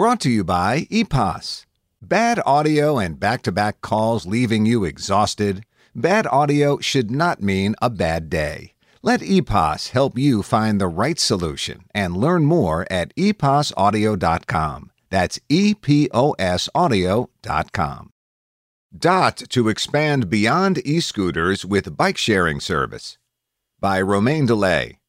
Brought to you by EPOS. Bad audio and back to back calls leaving you exhausted? Bad audio should not mean a bad day. Let EPOS help you find the right solution and learn more at eposaudio.com. That's E P O S audio.com. Dott to expand beyond e scooters with bike sharing service. By Romain Dillet.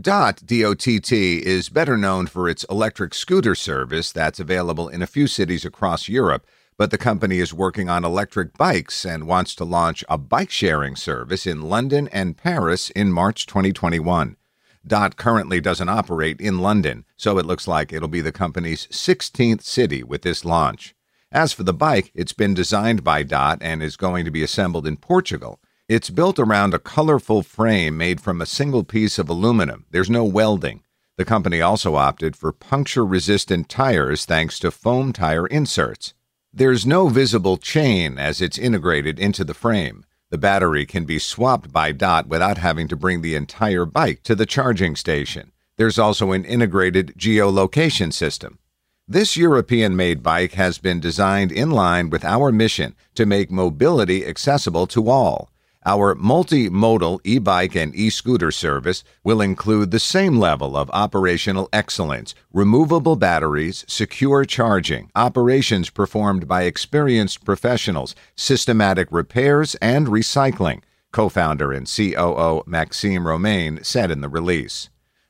Dott, D-O-T-T, is better known for its electric scooter service that's available in a few cities across Europe, but the company is working on electric bikes and wants to launch a bike sharing service in London and Paris in March 2021. Dott currently doesn't operate in London, so it looks like it'll be the company's 16th city with this launch. As for the bike, it's been designed by Dott and is going to be assembled in Portugal. It's built around a colorful frame made from a single piece of aluminum. There's no welding. The company also opted for puncture resistant tires thanks to foam tire inserts. There's no visible chain as it's integrated into the frame. The battery can be swapped by Dott without having to bring the entire bike to the charging station. There's also an integrated geolocation system. This European made bike has been designed in line with our mission to make mobility accessible to all. Our multimodal e bike and e scooter service will include the same level of operational excellence, removable batteries, secure charging, operations performed by experienced professionals, systematic repairs, and recycling, co founder and COO Maxim Romain said in the release.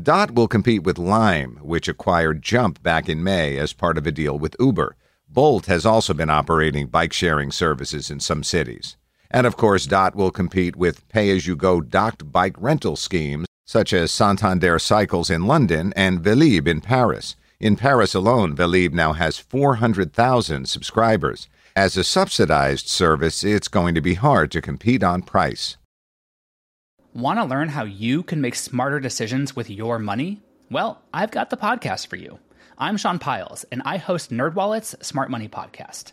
Dott will compete with Lime, which acquired Jump back in May as part of a deal with Uber. Bolt has also been operating bike sharing services in some cities. And of course, Dott will compete with pay as you go docked bike rental schemes such as Santander Cycles in London and Velib in Paris. In Paris alone, Velib now has 400,000 subscribers. As a subsidized service, it's going to be hard to compete on price. Want to learn how you can make smarter decisions with your money? Well, I've got the podcast for you. I'm Sean Pyles, and I host NerdWallet's Smart Money Podcast.